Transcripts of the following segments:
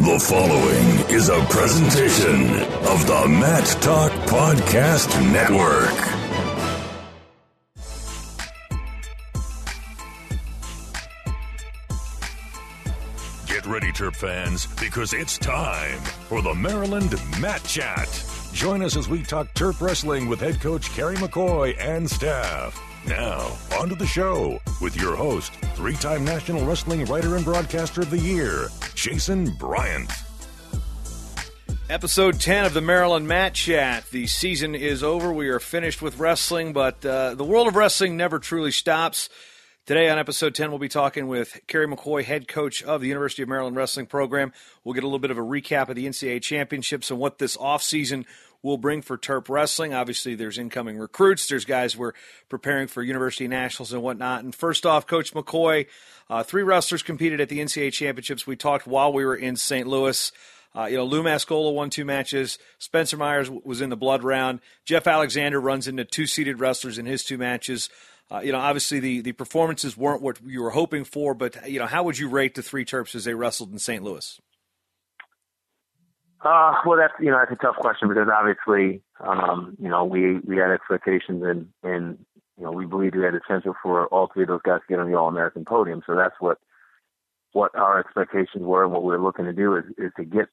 The following is a presentation of the Mat Talk Podcast Network. Get ready, Terp fans, because it's time for the Maryland Mat Chat. Join us as we talk Terp wrestling with head coach Kerry McCoy and staff. Now, on to the show with your host, three time National Wrestling Writer and Broadcaster of the Year, Jason Bryant. Episode 10 of the Maryland Mat Chat. The season is over. We are finished with wrestling, but uh, the world of wrestling never truly stops. Today on episode 10, we'll be talking with Kerry McCoy, head coach of the University of Maryland Wrestling Program. We'll get a little bit of a recap of the NCAA championships and what this offseason will bring for Terp Wrestling. Obviously, there's incoming recruits, there's guys we're preparing for University Nationals and whatnot. And first off, Coach McCoy, uh, three wrestlers competed at the NCAA championships. We talked while we were in St. Louis. Uh, you know, Lou Mascola won two matches. Spencer Myers was in the blood round. Jeff Alexander runs into two seeded wrestlers in his two matches. Uh, you know, obviously the, the performances weren't what you were hoping for, but you know, how would you rate the three Terps as they wrestled in St. Louis? Uh, well, that's you know that's a tough question because obviously, um, you know, we we had expectations and and you know we believed we had the potential for all three of those guys to get on the All American podium. So that's what what our expectations were and what we are looking to do is is to get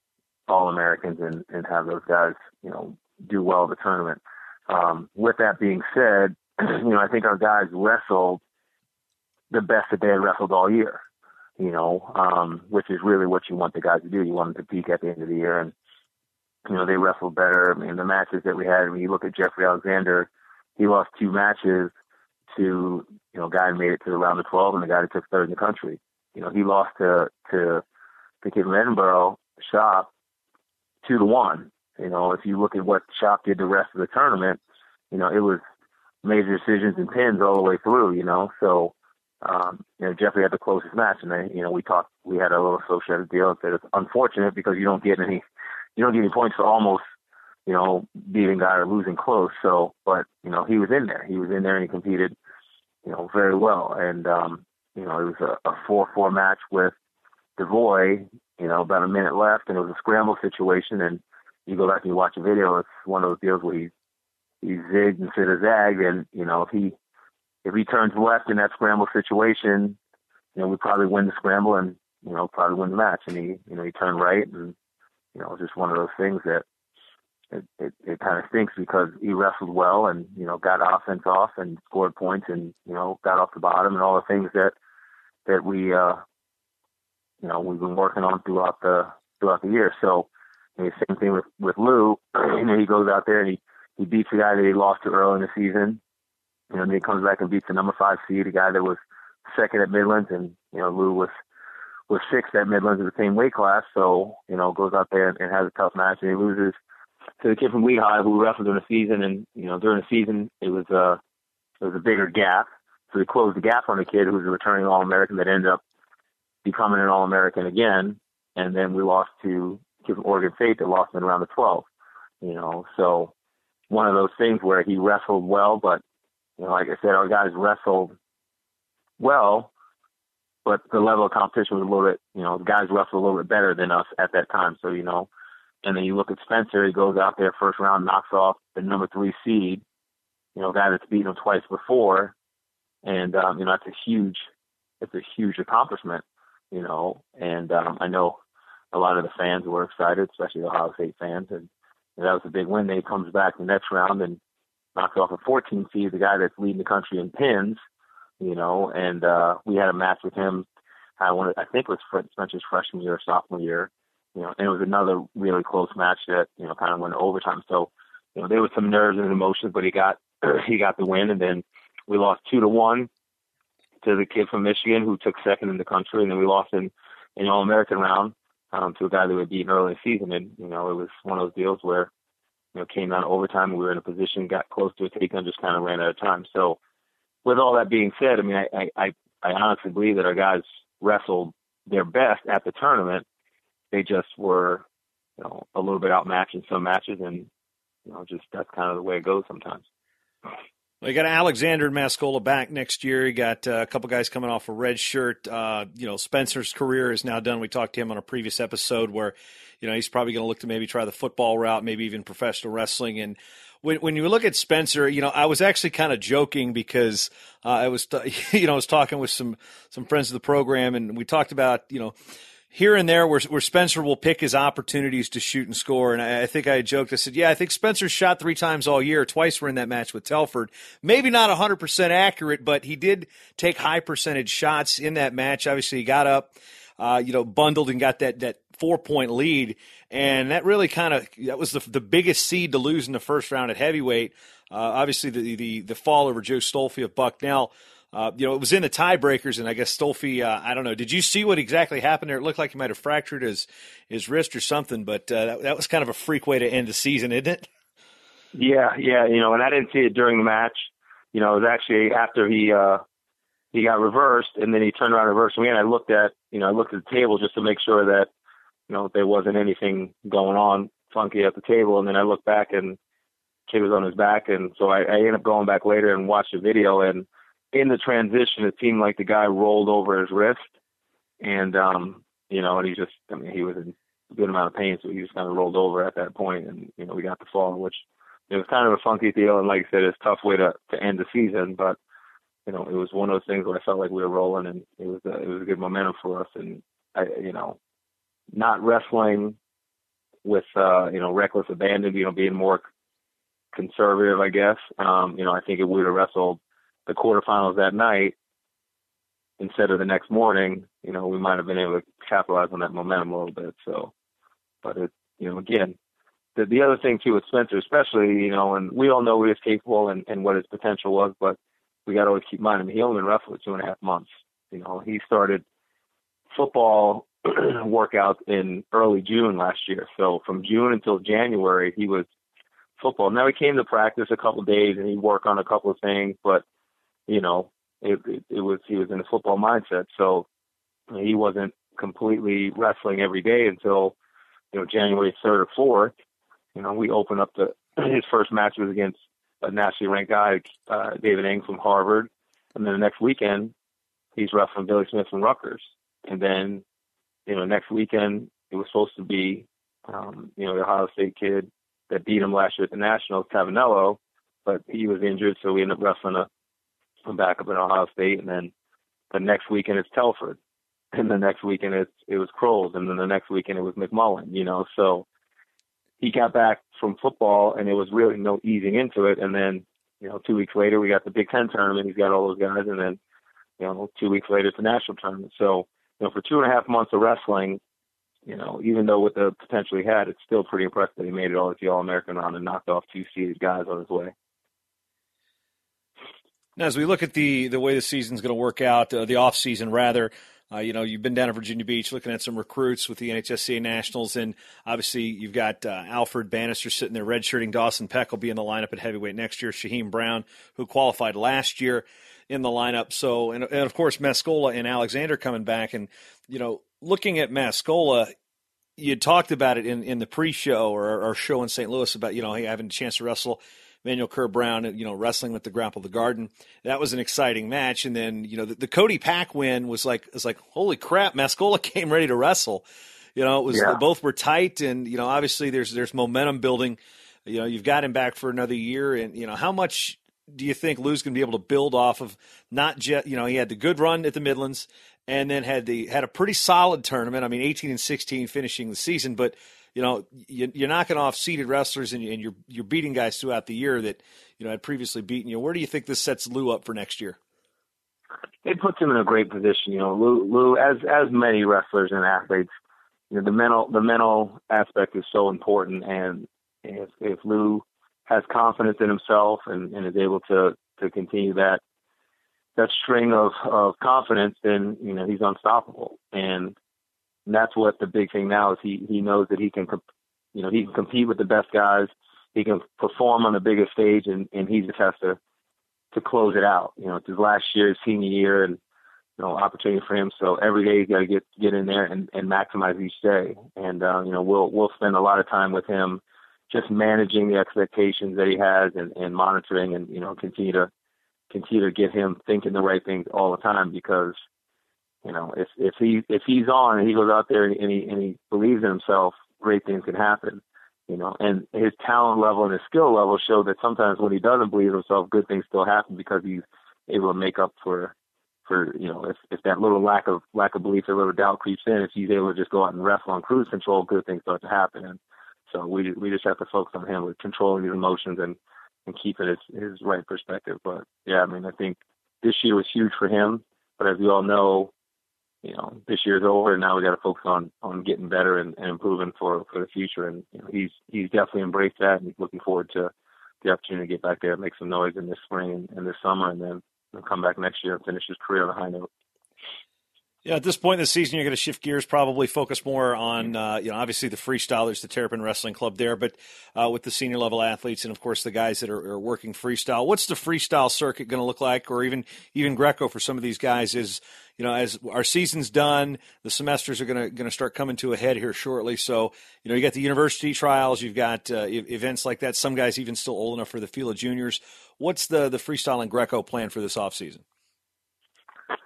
All Americans and and have those guys you know do well at the tournament. Um, with that being said, you know I think our guys wrestled the best that they had wrestled all year you know, um, which is really what you want the guys to do. You want them to peak at the end of the year, and you know they wrestled better. I mean, the matches that we had. When you look at Jeffrey Alexander, he lost two matches to you know a guy who made it to the round of 12 and the guy that took third in the country. You know, he lost to to the kid from Edinboro Shop two to one. You know, if you look at what Shop did the rest of the tournament, you know, it was major decisions and pins all the way through. You know, so um, you know, Jeffrey had the closest match, and then you know, we talked, we had a little associated deal and said it's unfortunate because you don't get any, you don't get any points for almost, you know, beating guy or losing close. So, but you know, he was in there, he was in there, and he competed, you know, very well. And um, you know, it was a, a four-four match with Devoy, you know, about a minute left, and it was a scramble situation. And you go back and you watch the video, it's one of those deals where he he zigged instead of zagged, and you know, if he if he turns left in that scramble situation, you know, we probably win the scramble and, you know, probably win the match. And he, you know, he turned right and, you know, it was just one of those things that it, it, it kind of stinks because he wrestled well and, you know, got offense off and scored points and, you know, got off the bottom and all the things that, that we, uh, you know, we've been working on throughout the, throughout the year. So, I mean, same thing with, with Lou, you know, he goes out there and he, he beats the guy that he lost to early in the season you know, and then he comes back and beats the number five seed, a guy that was second at Midlands, and you know, Lou was was sixth at Midlands in the same weight class. So you know, goes out there and, and has a tough match, and he loses to the kid from Lehigh who wrestled during the season. And you know, during the season, it was a uh, it was a bigger gap, so he closed the gap on the kid who was a returning All American that ended up becoming an All American again. And then we lost to kid from Oregon State that lost in around the 12. You know, so one of those things where he wrestled well, but you know, like I said, our guys wrestled well, but the level of competition was a little bit, you know, the guys wrestled a little bit better than us at that time. So, you know, and then you look at Spencer, he goes out there first round, knocks off the number three seed, you know, guy that's beaten him twice before. And, um, you know, that's a huge, it's a huge accomplishment, you know, and, um, I know a lot of the fans were excited, especially the Ohio State fans. And, and that was a big win. Then he comes back the next round and, knocks off a 14 seed, the guy that's leading the country in pins, you know, and uh, we had a match with him. I wanted, I think it was Spencer's freshman year or sophomore year, you know, and it was another really close match that you know kind of went to overtime. So, you know, there was some nerves and emotions, but he got he got the win, and then we lost two to one to the kid from Michigan who took second in the country, and then we lost in an All American round um, to a guy that we beaten early in the season, and you know it was one of those deals where you know came down to overtime, we were in a position, got close to a takedown, just kind of ran out of time. So, with all that being said, I mean, I I I honestly believe that our guys wrestled their best at the tournament. They just were, you know, a little bit outmatched in some matches, and you know, just that's kind of the way it goes sometimes. Well, you got Alexander Mascola back next year. You got uh, a couple guys coming off a red shirt. Uh, you know, Spencer's career is now done. We talked to him on a previous episode where, you know, he's probably going to look to maybe try the football route, maybe even professional wrestling. And when when you look at Spencer, you know, I was actually kind of joking because uh, I was, you know, I was talking with some some friends of the program, and we talked about, you know here and there where, where Spencer will pick his opportunities to shoot and score. And I, I, think I joked, I said, yeah, I think Spencer shot three times all year. Twice were in that match with Telford. Maybe not 100% accurate, but he did take high percentage shots in that match. Obviously, he got up, uh, you know, bundled and got that, that four point lead. And that really kind of, that was the, the biggest seed to lose in the first round at heavyweight. Uh, obviously, the, the, the fall over Joe Stolfi of Bucknell. Uh, you know, it was in the tiebreakers, and I guess Stolfi, uh, I don't know. Did you see what exactly happened there? It looked like he might have fractured his his wrist or something, but uh, that, that was kind of a freak way to end the season, isn't it? Yeah, yeah. You know, and I didn't see it during the match. You know, it was actually after he uh he got reversed, and then he turned around and reversed again. I looked at, you know, I looked at the table just to make sure that, you know, there wasn't anything going on funky at the table, and then I looked back and kid was on his back, and so I, I ended up going back later and watched the video and in the transition, it seemed like the guy rolled over his wrist, and um, you know, and he just, I mean, he was in a good amount of pain, so he just kind of rolled over at that point, and you know, we got the fall, which it was kind of a funky deal, and like I said, it's a tough way to to end the season, but you know, it was one of those things where I felt like we were rolling, and it was a, it was a good momentum for us, and I, you know, not wrestling with uh, you know reckless abandon, you know, being more conservative, I guess. Um, you know, I think if we would have wrestled the quarterfinals that night instead of the next morning, you know, we might have been able to capitalize on that momentum a little bit. So, but it, you know, again, the the other thing too with Spencer, especially, you know, and we all know he he's capable and, and what his potential was, but we got to always keep in mind, I mean, he only wrestling for two and a half months. You know, he started football workouts in early June last year. So from June until January, he was football. Now he came to practice a couple of days and he worked on a couple of things, but you know, it, it, it was he was in a football mindset, so he wasn't completely wrestling every day until you know January third or fourth. You know, we opened up the his first match was against a nationally ranked guy, uh, David Eng from Harvard, and then the next weekend he's wrestling Billy Smith from Rutgers, and then you know next weekend it was supposed to be um, you know the Ohio State kid that beat him last year at the Nationals, Tavanello, but he was injured, so we ended up wrestling a back up in Ohio State, and then the next weekend it's Telford, and the next weekend it's it was Crolles, and then the next weekend it was McMullen. You know, so he got back from football, and it was really no easing into it. And then you know, two weeks later we got the Big Ten tournament. He's got all those guys, and then you know, two weeks later it's the national tournament. So you know, for two and a half months of wrestling, you know, even though with the potential he had, it's still pretty impressive that he made it all to the All American round and knocked off two seeded guys on his way. Now, as we look at the the way the season's going to work out, uh, the off season rather, uh, you know, you've been down to Virginia Beach looking at some recruits with the NHSCA Nationals, and obviously you've got uh, Alfred Bannister sitting there redshirting. Dawson Peck will be in the lineup at heavyweight next year. Shaheem Brown, who qualified last year, in the lineup. So, and, and of course Mascola and Alexander coming back, and you know, looking at Mascola, you talked about it in, in the pre-show or our show in St. Louis about you know having a chance to wrestle Manuel Kerr Brown, you know, wrestling with the Grapple of the Garden. That was an exciting match. And then, you know, the, the Cody Pack win was like, was like, holy crap, Mascola came ready to wrestle. You know, it was yeah. both were tight, and you know, obviously there's there's momentum building. You know, you've got him back for another year, and you know, how much do you think Lou's going to be able to build off of? Not just, you know, he had the good run at the Midlands, and then had the had a pretty solid tournament. I mean, 18 and 16 finishing the season, but you know, you're knocking off seeded wrestlers and you're you're beating guys throughout the year that you know had previously beaten you. Where do you think this sets Lou up for next year? It puts him in a great position. You know, Lou, Lou as as many wrestlers and athletes, you know, the mental the mental aspect is so important. And if if Lou has confidence in himself and, and is able to to continue that that string of of confidence, then you know he's unstoppable. And and that's what the big thing now is. He he knows that he can, you know, he can compete with the best guys. He can perform on the biggest stage, and and he just has to to close it out. You know, it's his last year, his senior year, and you know, opportunity for him. So every day he's got to get get in there and, and maximize each day. And uh, you know, we'll we'll spend a lot of time with him, just managing the expectations that he has and, and monitoring, and you know, continue to continue to get him thinking the right things all the time because you know if if he if he's on and he goes out there and he and he believes in himself, great things can happen. You know, and his talent level and his skill level show that sometimes when he doesn't believe himself, good things still happen because he's able to make up for for you know if if that little lack of lack of belief or little doubt creeps in, if he's able to just go out and wrestle on cruise control, good things start to happen. And so we we just have to focus on him with controlling his emotions and and keeping his his right perspective. But yeah, I mean I think this year was huge for him. But as we all know, you know this year's over, and now we got to focus on on getting better and, and improving for for the future. And you know, he's he's definitely embraced that, and he's looking forward to the opportunity to get back there, and make some noise in this spring and, and this summer, and then come back next year and finish his career on a high note. Yeah, at this point in the season, you're going to shift gears, probably focus more on, uh, you know, obviously the freestylers, the Terrapin Wrestling Club there, but uh, with the senior level athletes and of course the guys that are, are working freestyle. What's the freestyle circuit going to look like, or even even Greco for some of these guys? Is you know, as our season's done, the semesters are going to going to start coming to a head here shortly. So, you know, you got the university trials, you've got uh, events like that. Some guys even still old enough for the field of Juniors. What's the the freestyle and Greco plan for this off season?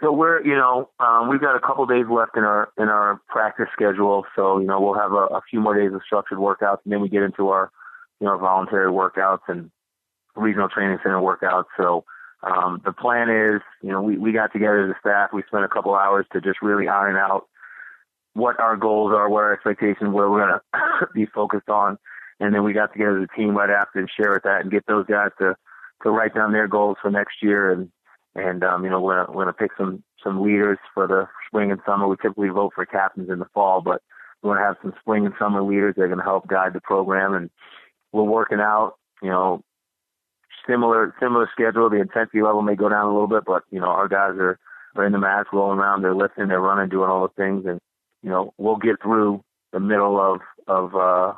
So we're, you know, um, we've got a couple days left in our in our practice schedule. So you know, we'll have a, a few more days of structured workouts, and then we get into our, you know, voluntary workouts and regional training center workouts. So um, the plan is, you know, we we got together as a staff. We spent a couple hours to just really iron out what our goals are, what our expectations, where we're going to be focused on, and then we got together as a team right after and share with that and get those guys to to write down their goals for next year and and um, you know we're gonna, we're gonna pick some some leaders for the spring and summer. We typically vote for captains in the fall, but we want to have some spring and summer leaders that are going to help guide the program. And we're working out, you know, similar similar schedule. The intensity level may go down a little bit, but you know our guys are are in the mats, rolling around, they're lifting, they're running, doing all the things, and you know we'll get through the middle of of uh,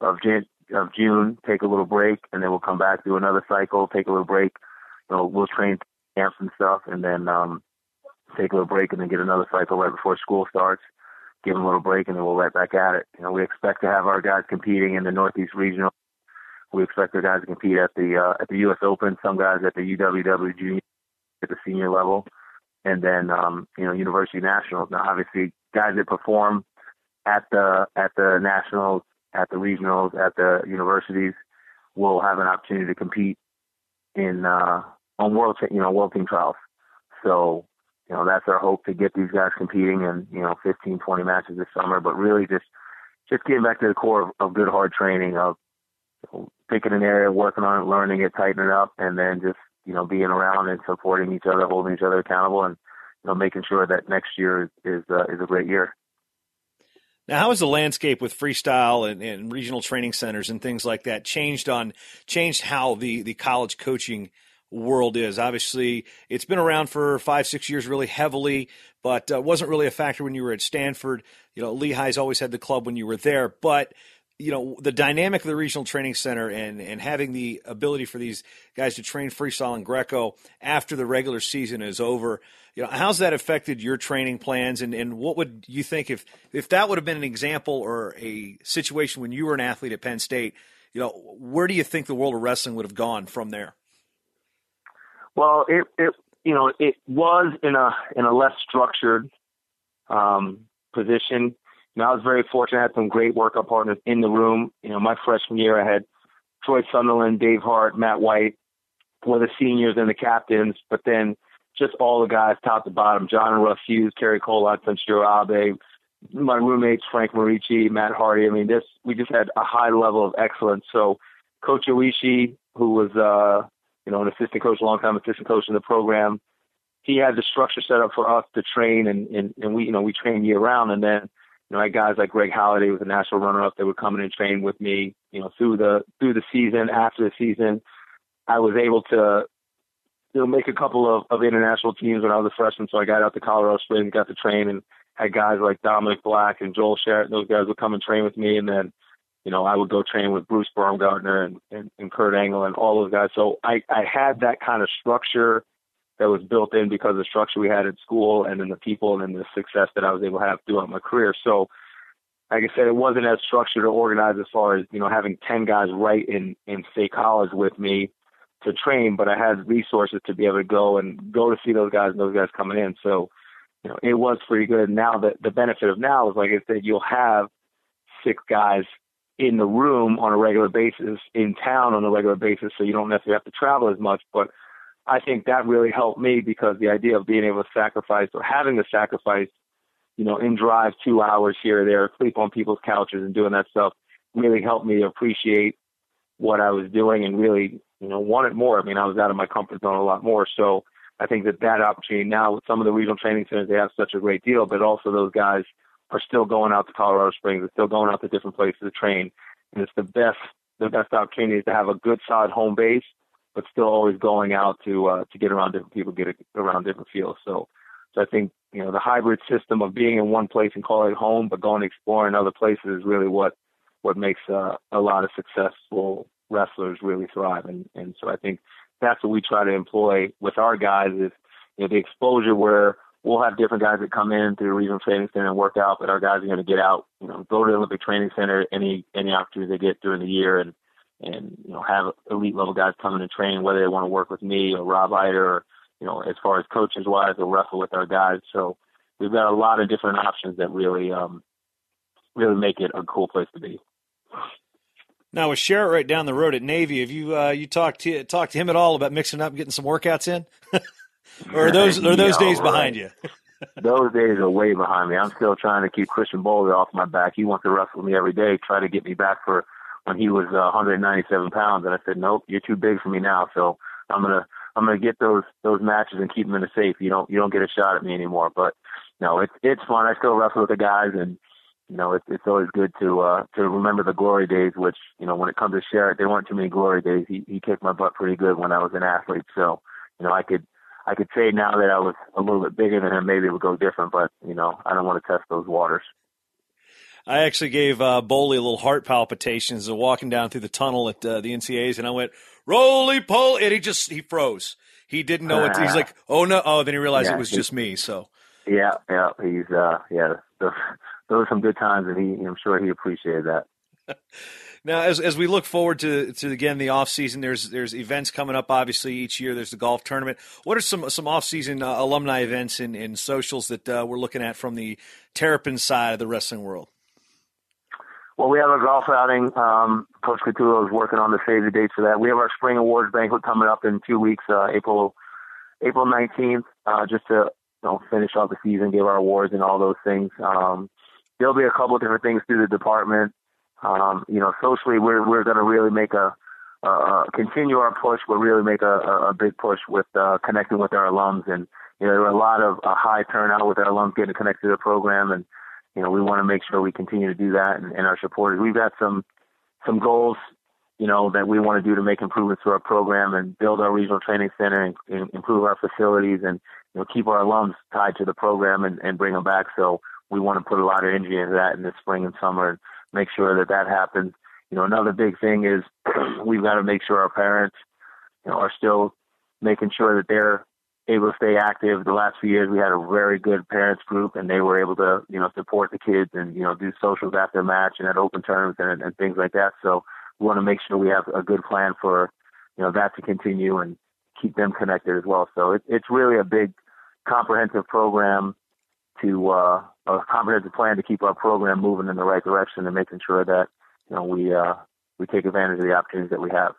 of Jan- of June, take a little break, and then we'll come back, do another cycle, take a little break. You know, we'll train camps and stuff, and then um, take a little break, and then get another cycle right before school starts. Give them a little break, and then we'll right back at it. You know, we expect to have our guys competing in the Northeast Regional. We expect our guys to compete at the uh, at the U.S. Open. Some guys at the UWW Junior at the senior level, and then um, you know University Nationals. Now, obviously, guys that perform at the at the nationals at the regionals, at the universities, will have an opportunity to compete in uh, on world you know world team trials. So you know that's our hope to get these guys competing in you know 15, 20 matches this summer. But really just just getting back to the core of, of good hard training of you know, picking an area, working on it, learning it, tightening it up, and then just you know being around and supporting each other, holding each other accountable, and you know making sure that next year is uh, is a great year. Now, how has the landscape with freestyle and, and, regional training centers and things like that changed on changed how the, the college coaching world is? Obviously, it's been around for five, six years really heavily, but uh, wasn't really a factor when you were at Stanford. You know, Lehigh's always had the club when you were there, but you know the dynamic of the regional training center and and having the ability for these guys to train freestyle and Greco after the regular season is over you know, how's that affected your training plans, and, and what would you think if if that would have been an example or a situation when you were an athlete at Penn State? You know, where do you think the world of wrestling would have gone from there? Well, it it you know it was in a in a less structured um, position. Know, I was very fortunate. I had some great workout partners in the room. You know, my freshman year, I had Troy Sunderland, Dave Hart, Matt White were the seniors and the captains. But then just all the guys top to bottom, John and Russ Hughes, Kerry Colott, Sanshiro Abe, my roommates, Frank Marici, Matt Hardy. I mean, this, we just had a high level of excellence. So Coach Oishi, who was, uh, you know, an assistant coach, a long time assistant coach in the program, he had the structure set up for us to train and, and, and we, you know, we train year round. And then, you know, I had guys like Greg Halliday was a national runner up that would come in and train with me, you know, through the, through the season, after the season. I was able to you know, make a couple of, of international teams when I was a freshman. So I got out to Colorado Springs, got to train and, had guys like Dominic Black and Joel Sharratt. Those guys would come and train with me, and then you know I would go train with Bruce Baumgartner and, and, and Kurt Angle and all those guys. So I I had that kind of structure that was built in because of the structure we had at school and then the people and then the success that I was able to have throughout my career. So like I said, it wasn't as structured or organized as far as, you know, having 10 guys right in, in state college with me to train, but I had resources to be able to go and go to see those guys and those guys coming in. So, you know, it was pretty good. Now the, the benefit of now is like I said, you'll have six guys in the room on a regular basis, in town on a regular basis, so you don't necessarily have to travel as much. But I think that really helped me because the idea of being able to sacrifice or having to sacrifice, you know, in drive two hours here or there, sleep on people's couches and doing that stuff really helped me appreciate what I was doing and really, you know, wanted more. I mean, I was out of my comfort zone a lot more. So I think that that opportunity now with some of the regional training centers, they have such a great deal, but also those guys are still going out to Colorado Springs. They're still going out to different places to train. And it's the best, the best opportunity is to have a good solid home base but still always going out to uh, to get around different people, get around different fields. So, so I think you know the hybrid system of being in one place and calling it home, but going exploring other places is really what what makes uh, a lot of successful wrestlers really thrive. And and so I think that's what we try to employ with our guys is you know the exposure where we'll have different guys that come in through regional training center and work out, but our guys are going to get out, you know, go to the Olympic Training Center any any opportunity they get during the year and and you know have elite level guys coming and train whether they want to work with me or Rob Eiter or you know as far as coaches wise or wrestle with our guys. So we've got a lot of different options that really um, really make it a cool place to be. Now with Sharratt right down the road at Navy, have you uh, you talked to talked to him at all about mixing up and getting some workouts in, or are those are those days behind you? those days are way behind me. I'm still trying to keep Christian Bowley off my back. He wants to wrestle me every day, try to get me back for when he was uh, 197 pounds, and I said, nope, you're too big for me now. So I'm gonna I'm gonna get those those matches and keep them in a safe. You don't you don't get a shot at me anymore. But no, it's it's fun. I still wrestle with the guys, and you know it's it's always good to uh to remember the glory days. Which you know when it comes to Sharratt, there weren't too many glory days. He he kicked my butt pretty good when I was an athlete. So you know I could I could say now that I was a little bit bigger than him, maybe it would go different. But you know I don't want to test those waters. I actually gave uh, Bowley a little heart palpitations uh, walking down through the tunnel at uh, the NCAs, and I went roly poly, and he just he froze. He didn't know it. He's like, oh no, oh. Then he realized yeah, it was he, just me. So yeah, yeah, he's uh, yeah. Those, those are some good times, and he, I'm sure he appreciated that. now, as as we look forward to to again the off season, there's there's events coming up. Obviously, each year there's the golf tournament. What are some some off season uh, alumni events and, and socials that uh, we're looking at from the Terrapin side of the wrestling world? Well, we have a golf outing. Um, Coach Catullo is working on the save the dates for that. We have our spring awards banquet coming up in two weeks, uh, April April 19th, uh, just to you know, finish off the season, give our awards and all those things. Um, there'll be a couple of different things through the department. Um, you know, socially, we're we're going to really make a uh, continue our push, but really make a, a big push with uh, connecting with our alums. And you know, there were a lot of a high turnout with our alums getting connected to the program, and you know, we want to make sure we continue to do that and, and our supporters. We've got some some goals, you know, that we want to do to make improvements to our program and build our regional training center and, and improve our facilities and you know keep our alums tied to the program and, and bring them back. So we want to put a lot of energy into that in the spring and summer and make sure that that happens. You know, another big thing is we've got to make sure our parents, you know, are still making sure that they're able to stay active. The last few years, we had a very good parents group, and they were able to, you know, support the kids and you know do socials after match and at open terms and, and things like that. So we want to make sure we have a good plan for, you know, that to continue and keep them connected as well. So it, it's really a big, comprehensive program to uh, a comprehensive plan to keep our program moving in the right direction and making sure that you know we uh, we take advantage of the opportunities that we have.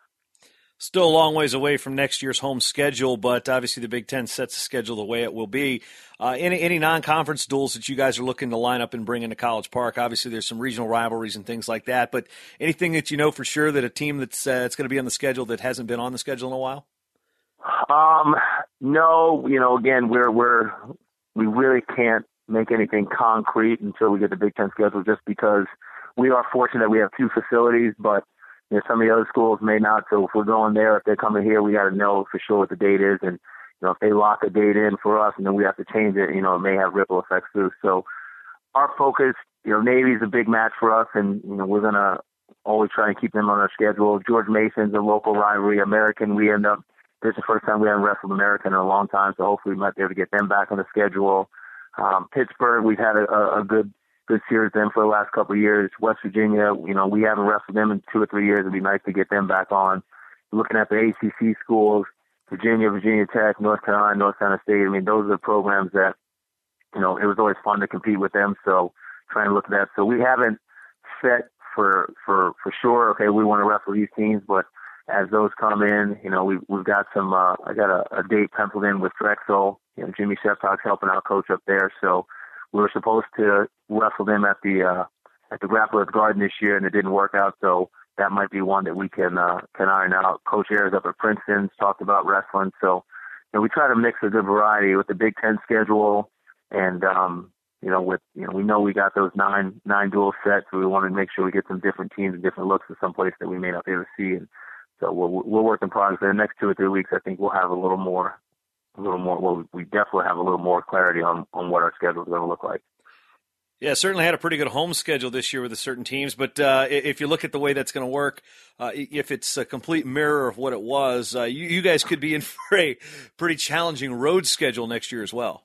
Still a long ways away from next year's home schedule, but obviously the Big Ten sets the schedule the way it will be. Uh, any any non-conference duels that you guys are looking to line up and bring into College Park? Obviously, there's some regional rivalries and things like that, but anything that you know for sure that a team that's uh, going to be on the schedule that hasn't been on the schedule in a while? Um, no. You know, again, we're we're we really can't make anything concrete until we get the Big Ten schedule, just because we are fortunate that we have two facilities, but you know, some of the other schools may not. So if we're going there, if they're coming here, we got to know for sure what the date is. And, you know, if they lock a date in for us and then we have to change it, you know, it may have ripple effects too. So, our focus, you know, Navy's a big match for us, and you know we're gonna always try and keep them on our schedule. George Mason's a local rivalry. American, we end up. This is the first time we haven't wrestled American in a long time, so hopefully we might be able to get them back on the schedule. Um, Pittsburgh, we've had a, a good good series them for the last couple of years. West Virginia, you know, we haven't wrestled them in two or three years. It'd be nice to get them back on. Looking at the ACC schools, Virginia, Virginia Tech, North Carolina, North Carolina State. I mean, those are the programs that, you know, it was always fun to compete with them. So trying to look at that. So we haven't set for for for sure. Okay, we want to wrestle these teams, but as those come in, you know, we've we've got some. Uh, I got a, a date penciled in with Drexel. You know, Jimmy Sheptock's helping out coach up there, so we were supposed to wrestle them at the uh, at the Grapplers Garden this year, and it didn't work out. So that might be one that we can uh, can iron out. Coach Ayres up at Princeton's talked about wrestling, so you know, we try to mix a good variety with the Big Ten schedule, and um, you know, with you know, we know we got those nine nine dual sets, so we want to make sure we get some different teams and different looks to some place that we may not be able to see. And so we'll we'll work in progress. In the next two or three weeks, I think we'll have a little more, a little more. Well, we definitely have a little more clarity on on what our schedule is going to look like. Yeah, certainly had a pretty good home schedule this year with the certain teams. But uh, if you look at the way that's going to work, uh, if it's a complete mirror of what it was, uh, you, you, guys could be in for a pretty challenging road schedule next year as well.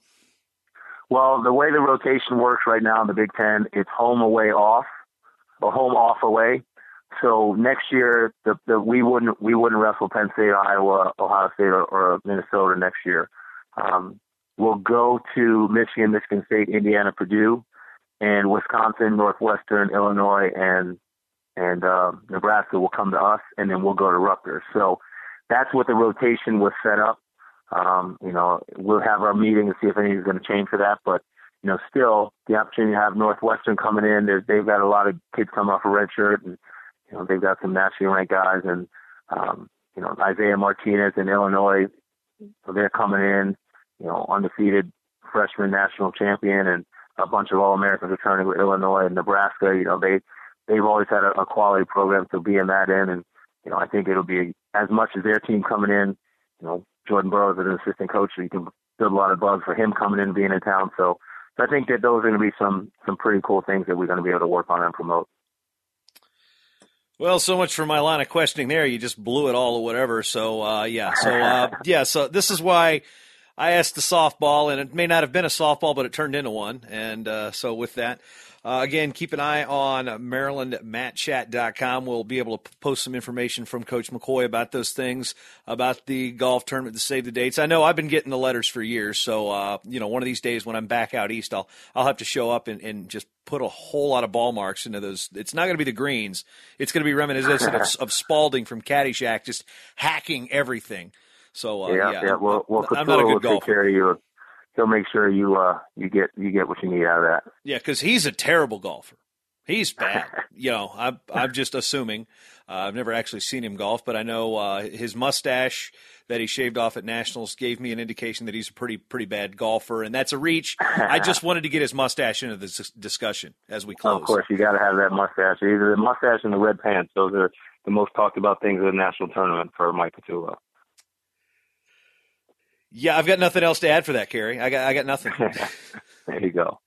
Well, the way the rotation works right now in the Big Ten, it's home away off, or home off away. So next year, the, the we wouldn't we wouldn't wrestle Penn State, Iowa, Ohio State, or, or Minnesota next year. Um, we'll go to Michigan, Michigan State, Indiana, Purdue and Wisconsin, Northwestern, Illinois, and and uh, Nebraska will come to us, and then we'll go to Rutgers. So that's what the rotation was set up. Um, you know, we'll have our meeting to see if anything's going to change for that. But you know, still the opportunity to have Northwestern coming in. They've got a lot of kids coming off a red shirt, and you know they've got some nationally ranked guys, and um, you know Isaiah Martinez in Illinois. So they're coming in, you know, undefeated freshman national champion, and a bunch of All Americans returning with Illinois and Nebraska. You know, they they've always had a, a quality program, so being that in, and you know, I think it'll be as much as their team coming in. You know, Jordan Burroughs as an assistant coach, so you can build a lot of buzz for him coming in, being in town. So I think that those are going to be some some pretty cool things that we're going to be able to work on and promote. Well, so much for my line of questioning there. You just blew it all or whatever. So, uh, yeah. So, uh, yeah. So this is why I asked the softball, and it may not have been a softball, but it turned into one. And uh, so with that, uh, again, keep an eye on MarylandMatChat.com. We'll be able to post some information from Coach McCoy about those things, about the golf tournament to save the dates. I know I've been getting the letters for years, so uh, you know, one of these days when I'm back out east, I'll I'll have to show up and, and just put a whole lot of ball marks into those. It's not going to be the greens. It's going to be reminiscent of, of Spalding from Caddyshack, just hacking everything. So uh, yeah, yeah, yeah. Well, well, I'm not a good will golfer. take care of you. He'll make sure you uh you get you get what you need out of that. Yeah, because he's a terrible golfer. He's bad. you know, I'm I'm just assuming. Uh, I've never actually seen him golf, but I know uh, his mustache that he shaved off at nationals gave me an indication that he's a pretty pretty bad golfer, and that's a reach. I just wanted to get his mustache into this discussion as we close. Of course, you got to have that mustache. Either the mustache and the red pants; those are the most talked about things in the national tournament for Mike Petulo. Yeah, I've got nothing else to add for that, Kerry. I got I got nothing. there you go.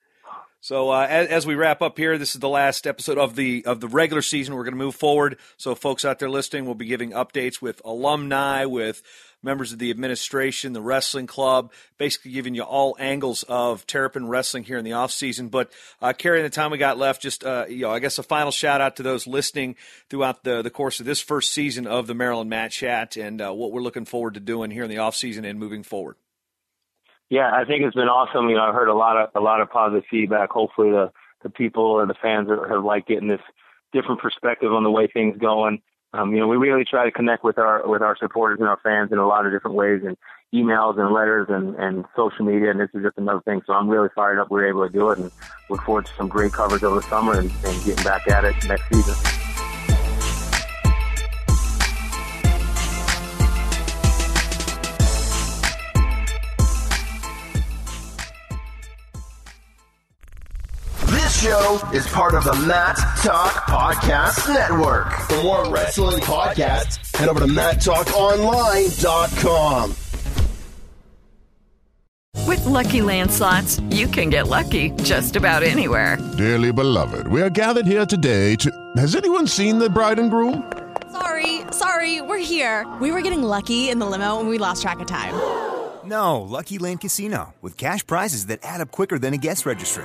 So uh, as, as, we wrap up here, this is the last episode of the of the regular season. We're going to move forward. So folks out there listening, we'll be giving updates with alumni, with members of the administration, the wrestling club, basically giving you all angles of Terrapin wrestling here in the off season. But uh, carrying the time we got left, just uh, you know, I guess a final shout out to those listening throughout the the course of this first season of the Maryland Mat Chat and uh, what we're looking forward to doing here in the off season and moving forward. Yeah, I think it's been awesome. You know, I've heard a lot of a lot of positive feedback. Hopefully, the the people and the fans are, have liked getting this different perspective on the way things going. Um, you know, we really try to connect with our with our supporters and our fans in a lot of different ways, and emails and letters and and social media. And this is just another thing. So I'm really fired up. We are able to do it, and look forward to some great coverage over the summer and, and getting back at it next season. Show is part of the Mat Talk Podcast Network. For more wrestling podcasts, head over to MatTalkOnline.com. With Lucky Land slots, you can get lucky just about anywhere. Dearly beloved, we are gathered here today to. Has anyone seen the bride and groom? Sorry, sorry, we're here. We were getting lucky in the limo and we lost track of time. No, Lucky Land Casino, with cash prizes that add up quicker than a guest registry.